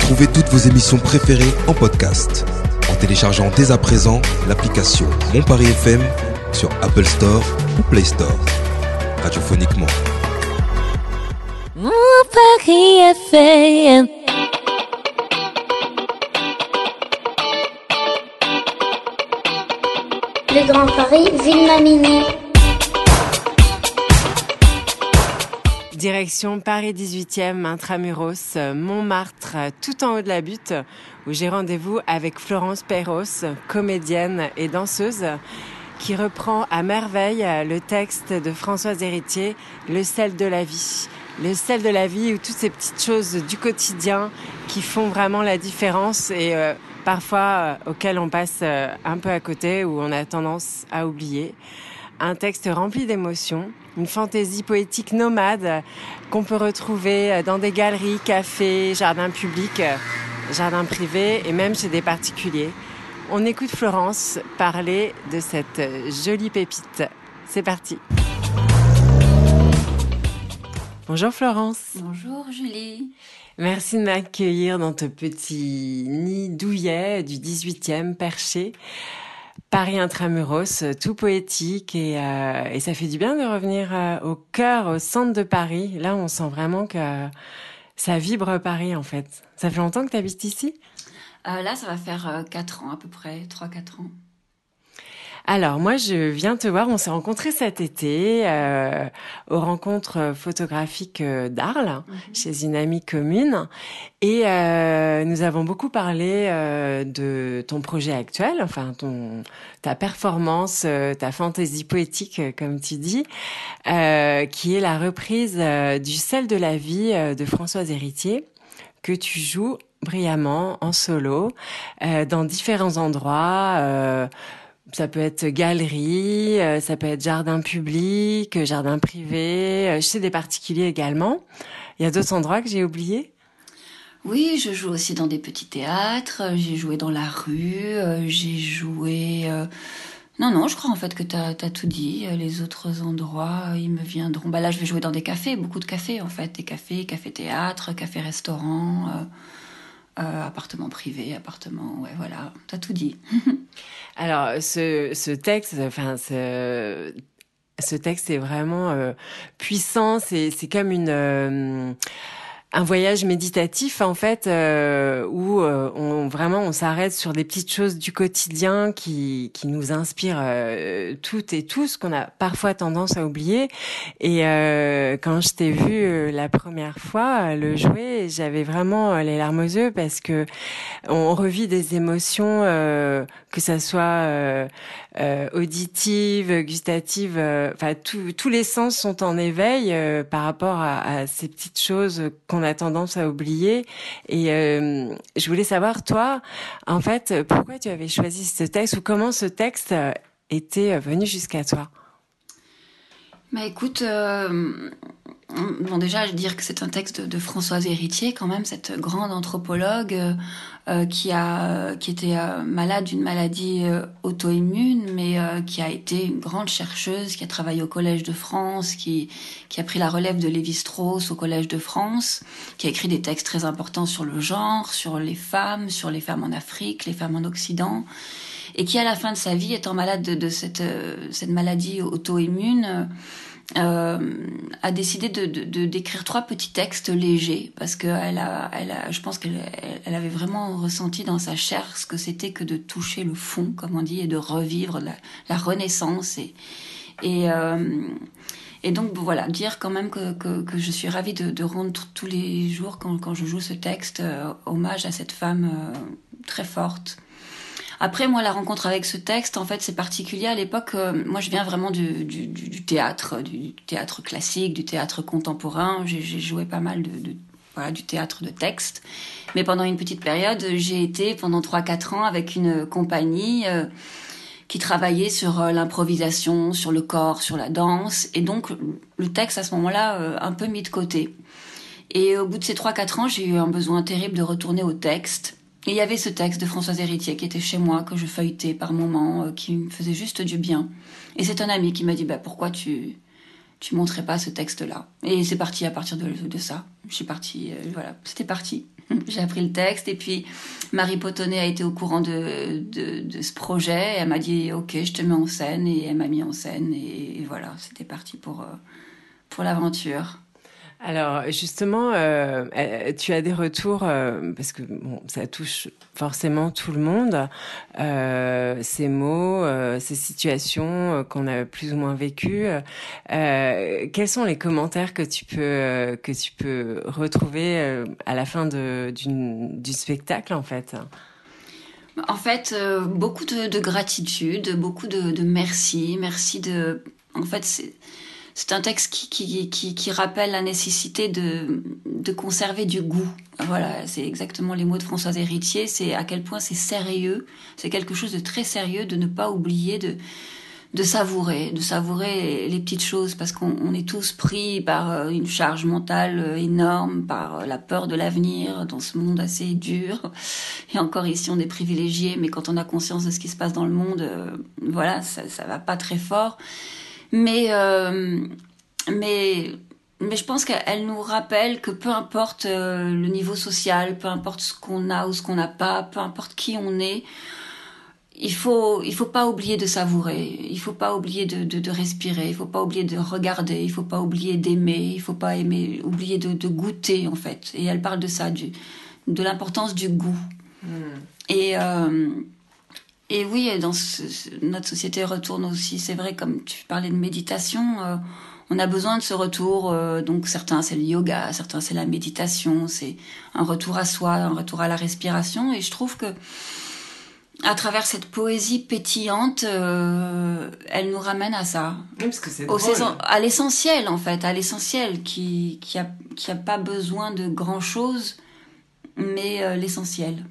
Retrouvez toutes vos émissions préférées en podcast en téléchargeant dès à présent l'application Mon Paris FM sur Apple Store ou Play Store. Radiophoniquement. Mon Paris FM. Le Grand Paris, Ville Direction Paris 18e, Intramuros, Montmartre, tout en haut de la butte, où j'ai rendez-vous avec Florence Perros, comédienne et danseuse, qui reprend à merveille le texte de Françoise Héritier, Le sel de la vie. Le sel de la vie, ou toutes ces petites choses du quotidien qui font vraiment la différence et euh, parfois euh, auxquelles on passe euh, un peu à côté ou on a tendance à oublier un texte rempli d'émotions, une fantaisie poétique nomade qu'on peut retrouver dans des galeries, cafés, jardins publics, jardins privés et même chez des particuliers. On écoute Florence parler de cette jolie pépite. C'est parti. Bonjour Florence. Bonjour Julie. Merci de m'accueillir dans ton petit nid douillet du 18e perché. Paris intramuros, tout poétique et, euh, et, ça fait du bien de revenir euh, au cœur, au centre de Paris. Là, on sent vraiment que ça vibre Paris en fait. Ça fait longtemps que tu habites ici? Euh, Là, ça va faire 4 ans à peu près, 3-4 ans. Alors moi je viens te voir, on s'est rencontrés cet été euh, aux rencontres photographiques d'Arles mm -hmm. chez une amie commune et euh, nous avons beaucoup parlé euh, de ton projet actuel, enfin ton ta performance, euh, ta fantaisie poétique euh, comme tu dis, qui est la reprise du sel de la vie de Françoise Héritier que tu joues brillamment en solo dans différents endroits ça peut être galerie, ça peut être jardin public, jardin privé, chez des particuliers également. Il y a d'autres endroits que j'ai oubliés? Oui, je joue aussi dans des petits théâtres, j'ai joué dans la rue, j'ai joué... Non, non, je crois en fait que tu as, as, tout dit. Les autres endroits, ils me viendront. Bah là, je vais jouer dans des cafés, beaucoup de cafés en fait. Des cafés, café-théâtre, café-restaurant. Euh... Appartement privé, appartement, ouais, voilà, t'as tout dit. Alors, ce, ce texte, enfin, ce, ce texte est vraiment euh, puissant. C'est comme une euh, un voyage méditatif en fait euh, où euh, on vraiment on s'arrête sur des petites choses du quotidien qui qui nous inspirent euh, toutes et tous qu'on a parfois tendance à oublier. Et euh, quand je t'ai vu euh, la première fois le jouer j'avais vraiment les larmes aux yeux parce que on revit des émotions que ça soit auditive gustatives enfin tous les sens sont en éveil par rapport à, à ces petites choses qu'on on a tendance à oublier. Et euh, je voulais savoir, toi, en fait, pourquoi tu avais choisi ce texte ou comment ce texte était venu jusqu'à toi? Bah écoute, euh, bon déjà, je dire que c'est un texte de Françoise Héritier, quand même, cette grande anthropologue euh, qui a qui était euh, malade d'une maladie euh, auto-immune, mais qui a été une grande chercheuse, qui a travaillé au Collège de France, qui qui a pris la relève de Lévi-Strauss au Collège de France, qui a écrit des textes très importants sur le genre, sur les femmes, sur les femmes en Afrique, les femmes en Occident et qui à la fin de sa vie, étant malade de, de cette, cette maladie auto-immune, euh, a décidé de, de, d'écrire trois petits textes légers parce que elle a, elle a, je pense qu'elle elle avait vraiment ressenti dans sa chair ce que c'était que de toucher le fond, comme on dit, et de revivre la, la renaissance et et euh, et donc voilà, dire quand même que, que, que je suis ravie de, de rendre tous les jours quand, quand je joue ce texte euh, hommage à cette femme euh, très forte après, moi, la rencontre avec ce texte, en fait, c'est particulier. À l'époque, euh, moi, je viens vraiment du, du, du, théâtre, du théâtre classique, du théâtre contemporain. J'ai joué pas mal de, de, voilà, du théâtre de texte. Mais pendant une petite période, j'ai été pendant 3-4 ans avec une compagnie euh, qui travaillait sur euh, l'improvisation, sur le corps, sur la danse. Et donc, le texte, à ce moment-là, un peu mis de côté. Et au bout de ces 3-4 ans, j'ai eu un besoin terrible de retourner au texte. Et il y avait ce texte de Françoise Héritier qui était chez moi, que je feuilletais par moments, euh, qui me faisait juste du bien. Et c'est un ami qui m'a dit, bah, pourquoi tu, tu montrais pas ce texte-là? Et c'est parti à partir de, ça. Je suis partie, euh, voilà, c'était parti. J'ai appris le texte et puis Marie Potonnet a été au courant de, de, de ce projet. Elle m'a dit ok, je te mets en scène et elle m'a mis en scène et, et voilà, c'était parti pour, euh, pour l'aventure. Alors justement, euh, euh, tu as des retours euh, parce que ça touche forcément tout le monde. Ces mots, ces situations qu'on a plus ou moins vécues. quels sont les commentaires que tu peux que tu peux retrouver à la fin de, du spectacle en fait? En fait, beaucoup de, de, gratitude, beaucoup de, de merci, merci de. En fait, c'est c'est un texte qui, qui, qui, qui, rappelle la nécessité de, de conserver du goût. Voilà, c'est exactement les mots de Françoise Héritier. C'est à quel point c'est sérieux. C'est quelque chose de très sérieux de ne pas oublier de, de savourer, de savourer les petites choses parce qu'on est tous pris par euh, une charge mentale euh, énorme, par euh, la peur de l'avenir dans ce monde assez dur. Et encore ici, on est privilégiés, mais quand on a conscience de ce qui se passe dans le monde, voilà, ça, ça va pas très fort. Mais, euh, mais, mais je pense qu'elle nous rappelle que peu importe euh, le niveau social, peu importe ce qu'on a ou ce qu'on n'a pas, peu importe qui on est, il faut il faut pas oublier de savourer, il faut pas oublier de, de, de, respirer, il faut pas oublier de regarder, il faut pas oublier d'aimer, il faut pas aimer oublier de, de, goûter en fait. Et elle parle de ça, du, de l'importance du goût. Mm. Et euh, et oui, dans ce, notre société retourne aussi, c'est vrai, comme tu parlais de méditation, euh, on a besoin de ce retour. Euh, donc certains c'est le yoga, certains c'est la méditation, c'est un retour à soi, un retour à la respiration. Et je trouve que à travers cette poésie pétillante, euh, elle nous ramène à ça. Oui, parce que c'est à l'essentiel en fait, à l'essentiel qui qui a qui a pas besoin de grand chose, mais euh, l'essentiel.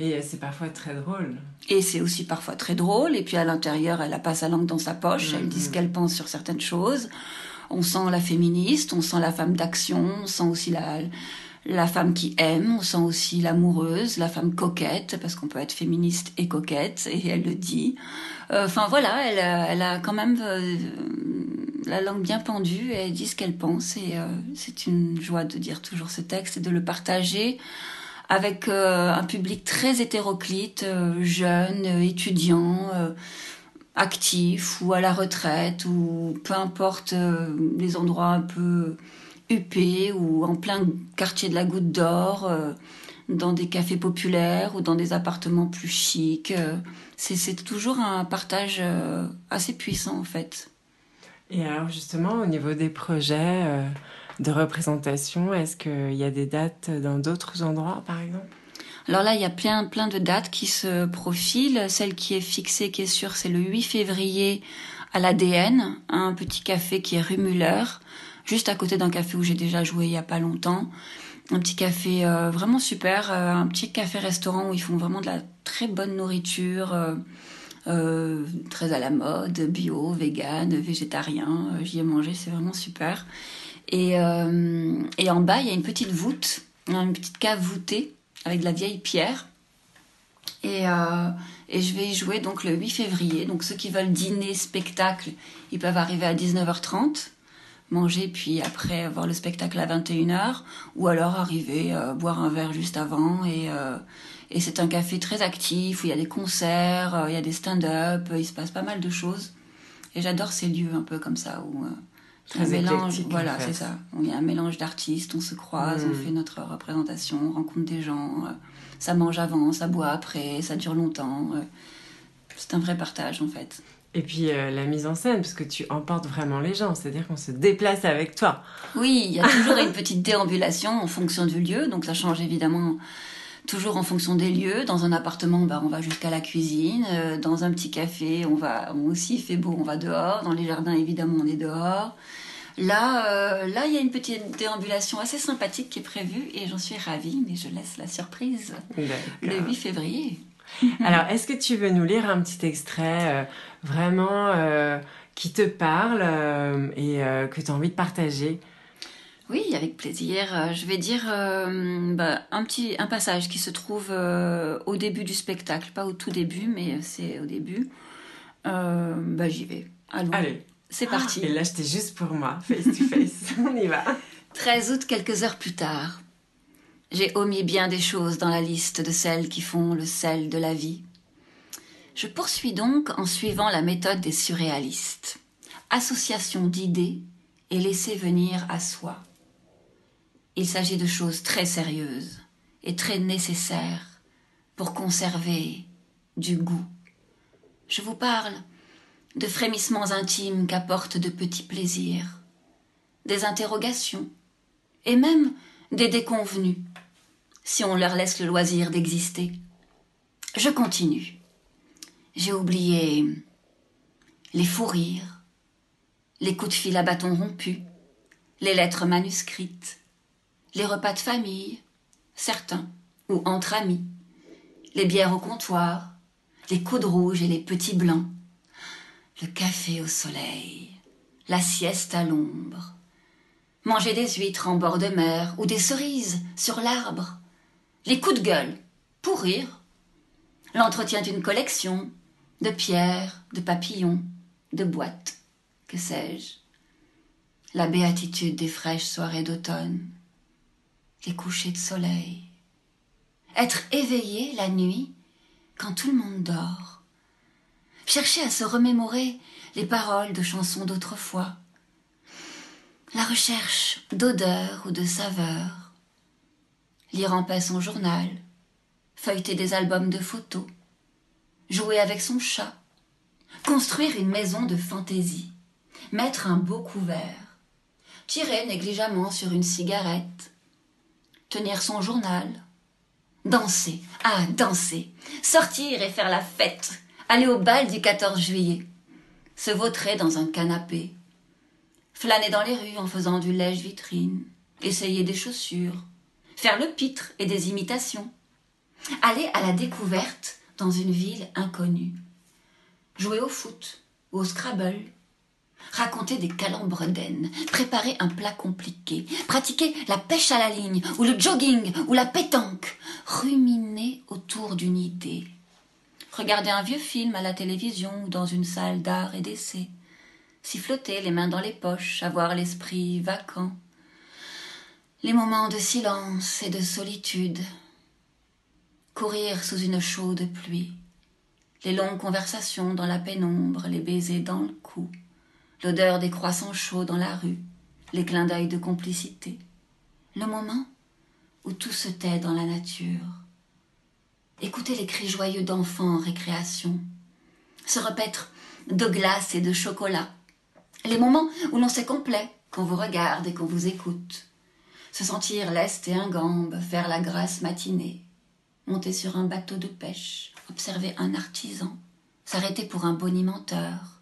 Et c'est parfois très drôle. Et c'est aussi parfois très drôle. Et puis à l'intérieur, elle a pas sa langue dans sa poche. Elle dit ce mm-hmm. qu'elle pense sur certaines choses. On sent la féministe, on sent la femme d'action, on sent aussi la, la femme qui aime, on sent aussi l'amoureuse, la femme coquette, parce qu'on peut être féministe et coquette, et elle le dit. Euh, enfin voilà, elle, elle, a quand même euh, la langue bien pendue, et elle dit ce qu'elle pense, et euh, c'est une joie de dire toujours ce texte et de le partager avec euh, un public très hétéroclite, euh, jeune, euh, étudiant, actif ou à la retraite ou peu importe les endroits un peu huppés ou en plein quartier de la Goutte d'Or, dans des cafés populaires ou dans des appartements plus chics. c'est toujours un partage assez puissant en fait. Et alors justement au niveau des projets de représentation Est-ce qu'il y a des dates dans d'autres endroits, par exemple? Alors là, il y a plein, plein de dates qui se profilent. Celle qui est fixée, qui est sûre, c'est le 8 février à l'ADN, un petit café qui est rue Muller, juste à côté d'un café où j'ai déjà joué il y a pas longtemps. Un petit café euh, vraiment super, euh, un petit café-restaurant où ils font vraiment de la très bonne nourriture, euh, très à la mode, bio, vegan, végétarien. J'y ai mangé, c'est vraiment super. Et, euh, et en bas, il y a une petite voûte, une petite cave voûtée avec de la vieille pierre. Et, euh, je vais y jouer donc le 8 février. Donc ceux qui veulent dîner, spectacle, ils peuvent arriver à 19h30, manger, puis après voir le spectacle à 21h, ou alors arriver, euh, boire un verre juste avant. Et, et c'est un café très actif, où il y a des concerts, il y a des stand-up, il se passe pas mal de choses. Et j'adore ces lieux un peu comme ça, où un mélange, voilà, c'est ça. Y a un mélange d'artistes, on se croise, on mm. fait notre représentation, on rencontre des gens. Euh, ça mange avant, ça boit après, ça dure longtemps. Euh, c'est un vrai partage en fait. Et puis euh, la mise en scène, parce que tu emportes vraiment les gens, c'est-à-dire qu'on se déplace avec toi. Oui, il y a toujours une petite déambulation en fonction du lieu, donc ça change évidemment toujours en fonction des lieux. Dans un appartement, bah, on va jusqu'à la cuisine. dans un petit café, on va, on aussi fait beau, on va dehors. Dans les jardins, évidemment, on est dehors. Là, euh, là, il y a une petite déambulation assez sympathique qui est prévue et j'en suis ravie, mais je laisse la surprise le 8 février. Alors, est-ce que tu veux nous lire un petit extrait euh, vraiment euh, qui te parle et que tu as envie de partager? Oui, avec plaisir. Je vais dire bah, un petit un passage qui se trouve au début du spectacle, pas au tout début, mais c'est au début. bah, j'y vais. Allez. C'est parti. Et là, j'étais juste pour moi, face to face. On y va. 13 août, quelques heures plus tard. J'ai omis bien des choses dans la liste de celles qui font le sel de la vie. Je poursuis donc en suivant la méthode des surréalistes. Association d'idées et laisser venir à soi. Il s'agit de choses très sérieuses et très nécessaires pour conserver du goût. Je vous parle de frémissements intimes qu'apportent de petits plaisirs, des interrogations et même des déconvenus, si on leur laisse le loisir d'exister. Je continue. J'ai oublié les fous rires, les coups de fil à bâton rompu, les lettres manuscrites, les repas de famille, certains, ou entre amis, les bières au comptoir, les coups de rouge et les petits blancs, le café au soleil, la sieste à l'ombre, manger des huîtres en bord de mer ou des cerises sur l'arbre, les coups de gueule, pour rire, l'entretien d'une collection, de pierres, de papillons, de boîtes, que sais-je, la béatitude des fraîches soirées d'automne, les couchers de soleil, être éveillé la nuit quand tout le monde dort, chercher à se remémorer les paroles de chansons d'autrefois, la recherche d'odeurs ou de saveurs, lire en paix son journal, feuilleter des albums de photos, jouer avec son chat, construire une maison de fantaisie, mettre un beau couvert, tirer négligemment sur une cigarette, tenir son journal, danser, ah, danser, sortir et faire la fête, aller au bal du 14 juillet, se vautrer dans un canapé, flâner dans les rues en faisant du lèche-vitrine, essayer des chaussures, faire le pitre et des imitations, aller à la découverte dans une ville inconnue, jouer au foot ou au scrabble, raconter des calembredaines, préparer un plat compliqué, pratiquer la pêche à la ligne, ou le jogging, ou la pétanque, ruminer autour d'une idée, regarder un vieux film à la télévision ou dans une salle d'art et d'essai, siffloter les mains dans les poches, avoir l'esprit vacant, les moments de silence et de solitude, courir sous une chaude pluie, les longues conversations dans la pénombre, les baisers dans le cou, l'odeur des croissants chauds dans la rue, les clins d'œil de complicité, le moment où tout se tait dans la nature. Écouter les cris joyeux d'enfants en récréation, se repaître de glace et de chocolat, les moments où l'on s'est complet, qu'on vous regarde et qu'on vous écoute, se sentir leste et ingambe, faire la grasse matinée, monter sur un bateau de pêche, observer un artisan, s'arrêter pour un bonimenteur,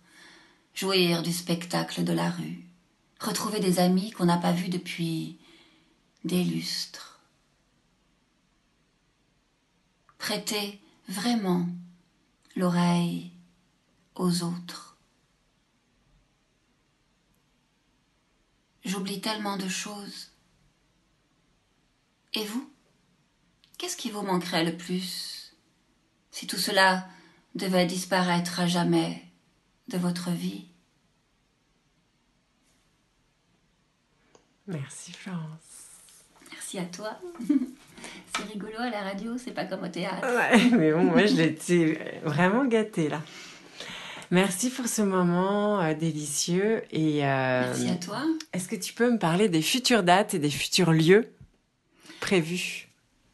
jouir du spectacle de la rue, retrouver des amis qu'on n'a pas vus depuis des lustres. Prêter vraiment l'oreille aux autres. J'oublie tellement de choses. Et vous Qu'est-ce qui vous manquerait le plus si tout cela devait disparaître à jamais de votre vie? Merci Florence. Merci à toi. c'est rigolo à la radio, c'est pas comme au théâtre. Ouais, mais bon, moi je l'étais vraiment gâtée là. Merci pour ce moment euh, délicieux et euh, merci à toi. Est-ce que tu peux me parler des futures dates et des futurs lieux prévus?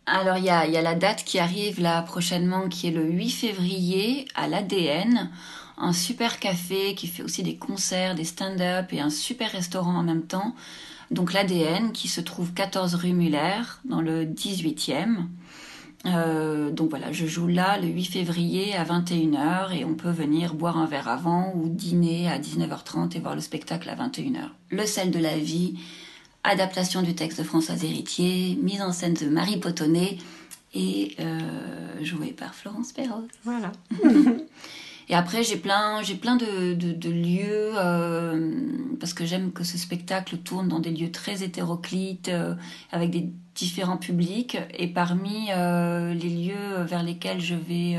Alors il y a, y a, la date qui arrive là prochainement qui est le 8 février à l'ADN un super café qui fait aussi des concerts, des stand-up et un super restaurant en même temps. Donc l'ADN qui se trouve 14 rue Muller dans le 18e. Euh, donc voilà, je joue là le 8 février à 21h et on peut venir boire un verre avant ou dîner à 19h30 et voir le spectacle à 21h. Le sel de la vie, adaptation du texte de Françoise Héritier, mise en scène de Marie Potonnet et euh, joué par Florence Perros. Voilà. Et après, j'ai plein, j'ai plein de, de, lieux, euh, parce que j'aime que ce spectacle tourne dans des lieux très hétéroclites, euh, avec des différents publics. Et parmi euh, les lieux vers lesquels je vais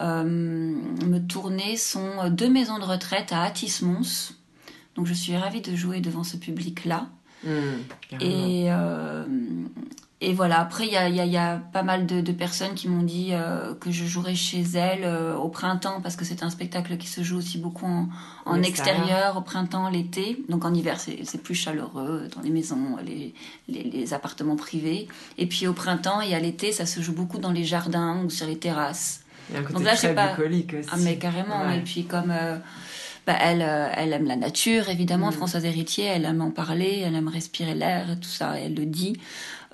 me tourner sont deux maisons de retraite à Atis-Mons. Donc je suis ravie de jouer devant ce public-là. Mmh, et, et voilà, après, il y a, y, a, y a, pas mal de, de personnes qui m'ont dit euh, que je jouerais chez elles euh, au printemps, parce que c'est un spectacle qui se joue aussi beaucoup en, en extérieur, au printemps, l'été. Donc en hiver, c'est plus chaleureux, dans les maisons, les, les, les, appartements privés. Et puis au printemps et à l'été, ça se joue beaucoup dans les jardins ou sur les terrasses. Il y a un côté Donc là, très pas... aussi. Ah, mais carrément. Ouais. Et puis comme... Euh, bah, elle, euh, elle aime la nature, évidemment. Mm. Françoise Héritier, elle aime en parler, elle aime respirer l'air tout ça, elle le dit.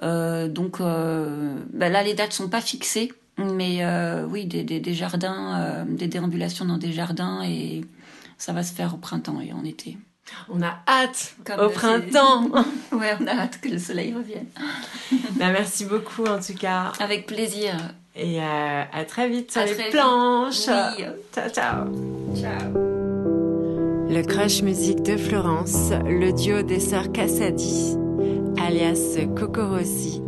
Euh, donc euh, bah, là, les dates sont pas fixées, mais oui, des, des, des jardins, des déambulations dans des jardins et ça va se faire au printemps et en été. On a hâte Comme au printemps. ouais, on a hâte que le soleil revienne. bah, merci beaucoup en tout cas. Avec plaisir. Et euh, à très vite sur à les planches. Oui. Ciao, ciao. Ciao. Le Crush Musique de Florence, le duo des sœurs Cassadi alias Rossi,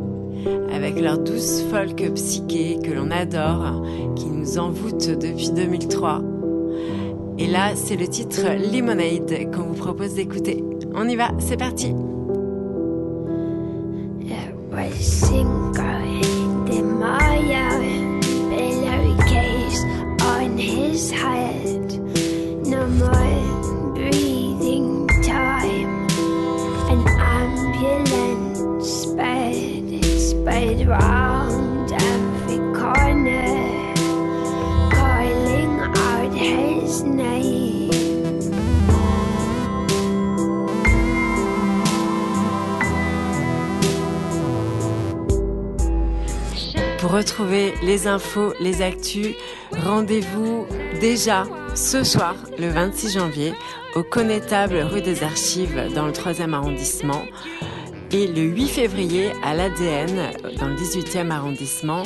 avec leur douce folk psyché que l'on adore, qui nous envoûte depuis 2003. Et là, c'est le titre Lemonade qu'on vous propose d'écouter. On y va, c'est parti. Retrouver les infos, les actus, rendez-vous déjà ce soir, le 26 janvier, au Connétable rue des Archives dans le 3e arrondissement et le 8 février à l'ADN dans le 18e arrondissement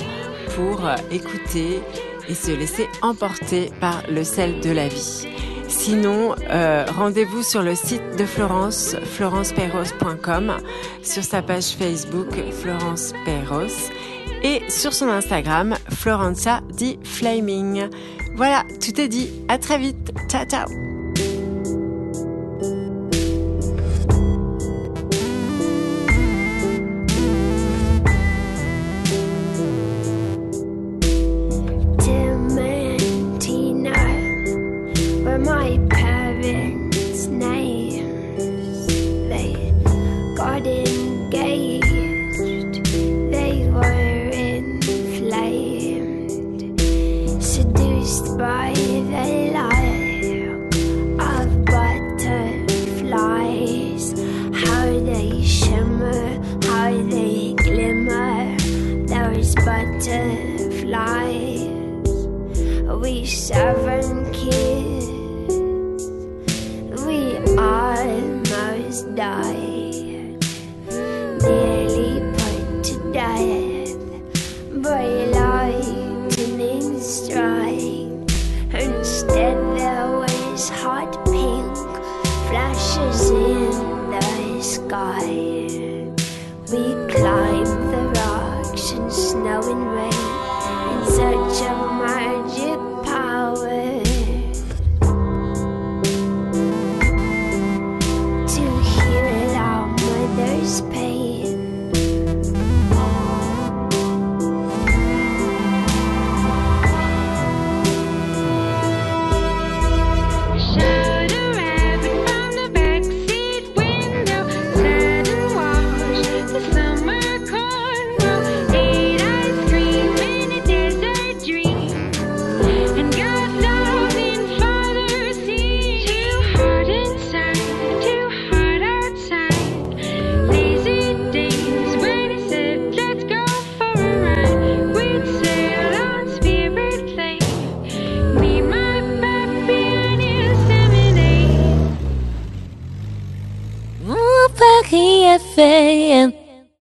pour écouter et se laisser emporter par le sel de la vie. Sinon, euh, rendez-vous sur le site de Florence, florencepeyros.com, sur sa page Facebook Florence Peyros et sur son Instagram, Florenza di Flaming. Voilà, tout est dit. À très vite. Ciao, ciao. started. bright lightning strike. Instead, there was hot pink flashes in the sky. We climbed the rocks and snow and